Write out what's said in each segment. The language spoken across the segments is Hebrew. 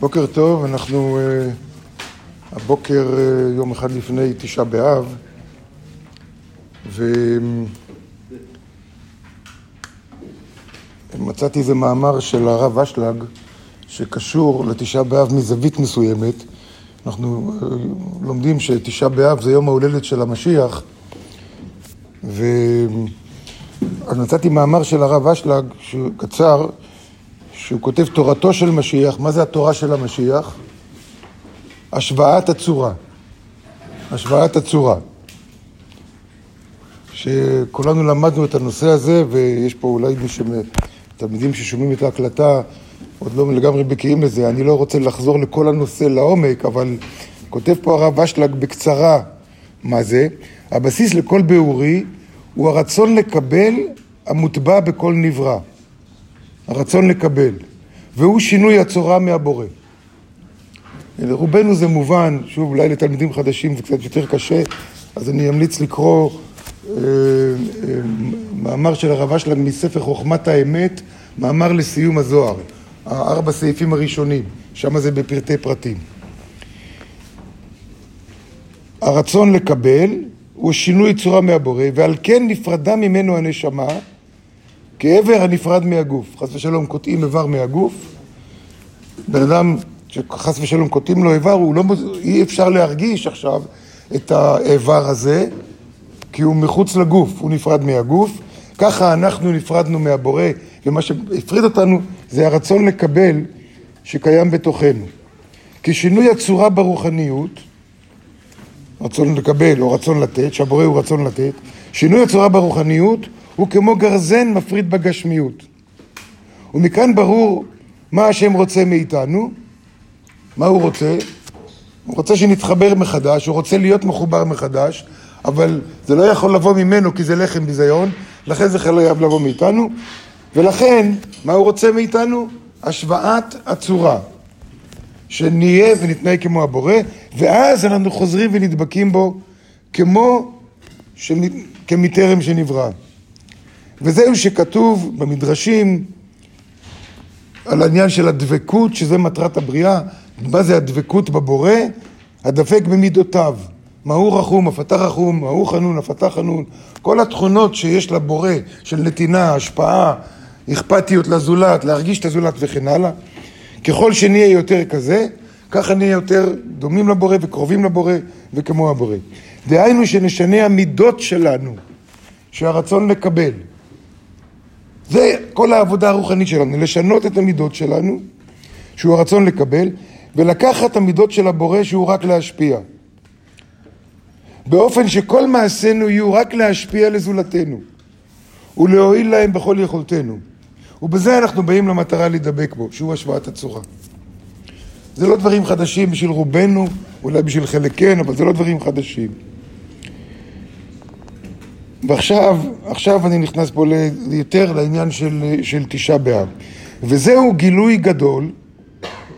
בוקר טוב, אנחנו uh, הבוקר uh, יום אחד לפני תשעה באב ומצאתי איזה מאמר של הרב אשלג שקשור לתשעה באב מזווית מסוימת. אנחנו uh, לומדים שתשעה באב זה יום ההולדת של המשיח ו... אז מצאתי מאמר של הרב אשלג, שהוא קצר, שהוא כותב תורתו של משיח. מה זה התורה של המשיח? השוואת הצורה. השוואת הצורה. שכולנו למדנו את הנושא הזה, ויש פה אולי מי. תלמידים ששומעים את ההקלטה עוד לא לגמרי בקיאים לזה. אני לא רוצה לחזור לכל הנושא לעומק, אבל כותב פה הרב אשלג בקצרה מה זה. הבסיס לכל ביאורי הוא הרצון לקבל המוטבע בכל נברא. הרצון לקבל. והוא שינוי הצורה מהבורא. לרובנו זה מובן, שוב, אולי לתלמידים חדשים זה קצת יותר קשה, אז אני אמליץ לקרוא אה, אה, מאמר של הרב אשלג מספר חוכמת האמת, מאמר לסיום הזוהר, הארבע סעיפים הראשונים, שם זה בפרטי פרטים. הרצון לקבל הוא שינוי צורה מהבורא, ועל כן נפרדה ממנו הנשמה כאיבר הנפרד מהגוף. חס ושלום קוטעים איבר מהגוף, בן אדם שחס ושלום קוטעים לו איבר, לא, אי אפשר להרגיש עכשיו את האיבר הזה, כי הוא מחוץ לגוף, הוא נפרד מהגוף. ככה אנחנו נפרדנו מהבורא, ומה שהפריד אותנו זה הרצון לקבל שקיים בתוכנו. כי שינוי הצורה ברוחניות, רצון לקבל או רצון לתת, שהבורא הוא רצון לתת, שינוי הצורה ברוחניות הוא כמו גרזן מפריד בגשמיות. ומכאן ברור מה השם רוצה מאיתנו, מה הוא רוצה? הוא רוצה שנתחבר מחדש, הוא רוצה להיות מחובר מחדש, אבל זה לא יכול לבוא ממנו כי זה לחם ביזיון, לכן זה חייב לבוא מאיתנו, ולכן, מה הוא רוצה מאיתנו? השוואת הצורה. שנהיה ונתנהג כמו הבורא, ואז אנחנו חוזרים ונדבקים בו כמו שנ... כמטרם שנברא. וזהו שכתוב במדרשים על העניין של הדבקות, שזה מטרת הבריאה. מה זה הדבקות בבורא? הדבק במידותיו. מהו רחום, אף אתה רחום, מהו חנון, אף אתה חנון. כל התכונות שיש לבורא, של נתינה, השפעה, אכפתיות לזולת, להרגיש את הזולת וכן הלאה. ככל שנהיה יותר כזה, ככה נהיה יותר דומים לבורא וקרובים לבורא וכמו הבורא. דהיינו שנשנה המידות שלנו, שהרצון לקבל. זה כל העבודה הרוחנית שלנו, לשנות את המידות שלנו, שהוא הרצון לקבל, ולקחת המידות של הבורא שהוא רק להשפיע. באופן שכל מעשינו יהיו רק להשפיע לזולתנו, ולהועיל להם בכל יכולתנו. ובזה אנחנו באים למטרה להידבק בו, שהוא השוואת הצורה. זה לא דברים חדשים בשביל רובנו, אולי בשביל חלק כן, אבל זה לא דברים חדשים. ועכשיו, עכשיו אני נכנס פה יותר לעניין של, של תשעה באב. וזהו גילוי גדול,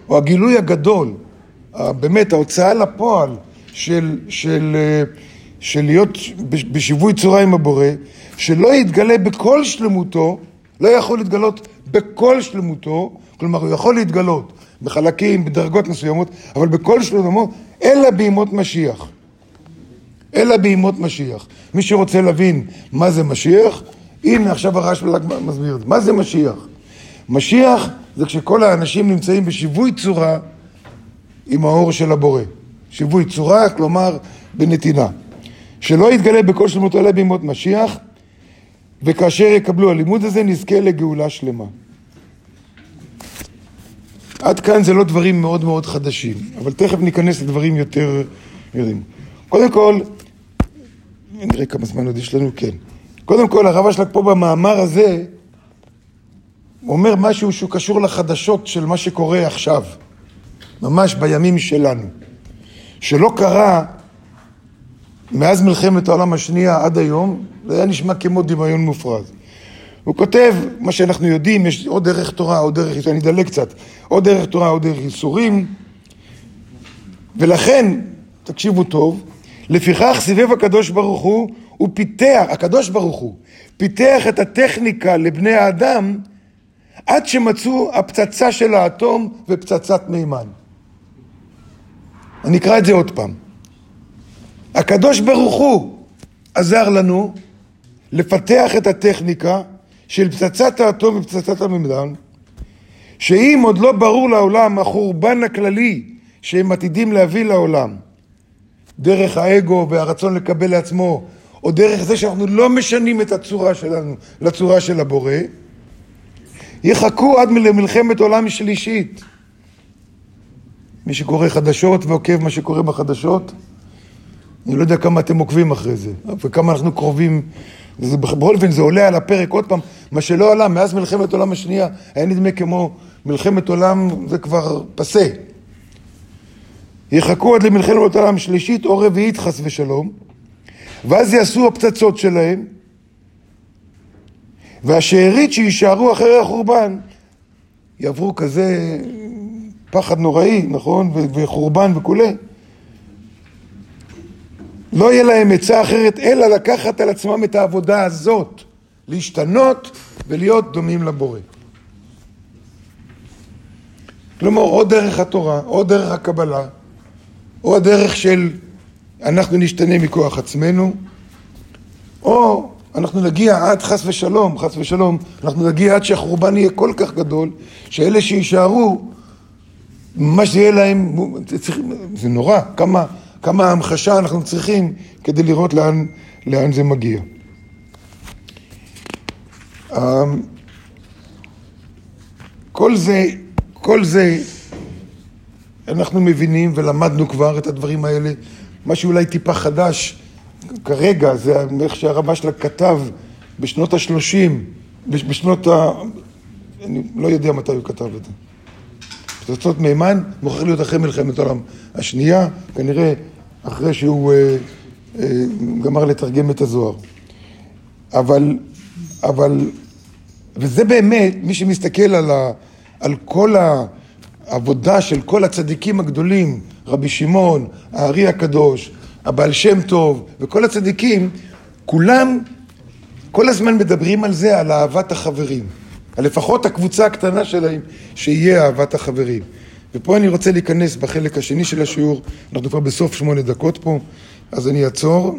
או הגילוי הגדול, באמת ההוצאה לפועל של, של, של להיות בשיווי צורה עם הבורא, שלא יתגלה בכל שלמותו, לא יכול להתגלות בכל שלמותו, כלומר הוא יכול להתגלות בחלקים, בדרגות מסוימות, אבל בכל שלמותו, אלא בימות משיח. אלא בימות משיח. מי שרוצה להבין מה זה משיח, הנה עכשיו הרעש בל"ג מסביר את זה. מה זה משיח? משיח זה כשכל האנשים נמצאים בשיווי צורה עם האור של הבורא. שיווי צורה, כלומר בנתינה. שלא יתגלה בכל שלמותו אלא בימות משיח, וכאשר יקבלו הלימוד הזה נזכה לגאולה שלמה. עד כאן זה לא דברים מאוד מאוד חדשים, אבל תכף ניכנס לדברים יותר יודעים. קודם כל, נראה כמה זמן עוד יש לנו, כן. קודם כל, הרב אשלג פה במאמר הזה, אומר משהו שהוא קשור לחדשות של מה שקורה עכשיו, ממש בימים שלנו. שלא קרה מאז מלחמת העולם השנייה עד היום, זה היה נשמע כמו דמיון מופרז. הוא כותב, מה שאנחנו יודעים, יש עוד דרך תורה, עוד דרך, אני אדלג קצת, עוד דרך תורה, עוד דרך ייסורים, ולכן, תקשיבו טוב, לפיכך סיבב הקדוש ברוך הוא, הוא פיתח, הקדוש ברוך הוא, פיתח את הטכניקה לבני האדם עד שמצאו הפצצה של האטום ופצצת מימן. אני אקרא את זה עוד פעם. הקדוש ברוך הוא עזר לנו לפתח את הטכניקה של פצצת האטום ופצצת המימן, שאם עוד לא ברור לעולם החורבן הכללי שהם עתידים להביא לעולם, דרך האגו והרצון לקבל לעצמו, או דרך זה שאנחנו לא משנים את הצורה שלנו לצורה של הבורא, יחכו עד למלחמת עולם שלישית. מי שקורא חדשות ועוקב מה שקורה בחדשות, אני לא יודע כמה אתם עוקבים אחרי זה, וכמה אנחנו קרובים, זה, בכל אופן זה עולה על הפרק עוד פעם, מה שלא עלה מאז מלחמת עולם השנייה, היה נדמה כמו מלחמת עולם, זה כבר פסה. יחכו עד למלחמת עולם שלישית או רביעית חס ושלום, ואז יעשו הפצצות שלהם, והשארית שיישארו אחרי החורבן יעברו כזה פחד נוראי, נכון? וחורבן וכולי. לא יהיה להם עצה אחרת אלא לקחת על עצמם את העבודה הזאת, להשתנות ולהיות דומים לבורא. כלומר, או דרך התורה, או דרך הקבלה, או הדרך של אנחנו נשתנה מכוח עצמנו, או אנחנו נגיע עד חס ושלום, חס ושלום, אנחנו נגיע עד שהחורבן יהיה כל כך גדול, שאלה שיישארו, מה שיהיה להם, זה נורא, כמה, כמה המחשה אנחנו צריכים כדי לראות לאן, לאן זה מגיע. אמ, כל זה, כל זה אנחנו מבינים ולמדנו כבר את הדברים האלה. מה שאולי טיפה חדש כרגע זה איך שהרבה שלה כתב בשנות השלושים, בשנות ה... אני לא יודע מתי הוא כתב את זה. פצצות מימן מוכרח להיות אחרי מלחמת העולם השנייה, כנראה אחרי שהוא אה, אה, גמר לתרגם את הזוהר. אבל, אבל, וזה באמת, מי שמסתכל על, ה, על כל העבודה של כל הצדיקים הגדולים, רבי שמעון, הארי הקדוש, הבעל שם טוב וכל הצדיקים, כולם כל הזמן מדברים על זה, על אהבת החברים. על לפחות הקבוצה הקטנה שלהם, שיהיה אהבת החברים. ופה אני רוצה להיכנס בחלק השני של השיעור, אנחנו כבר בסוף שמונה דקות פה, אז אני אעצור.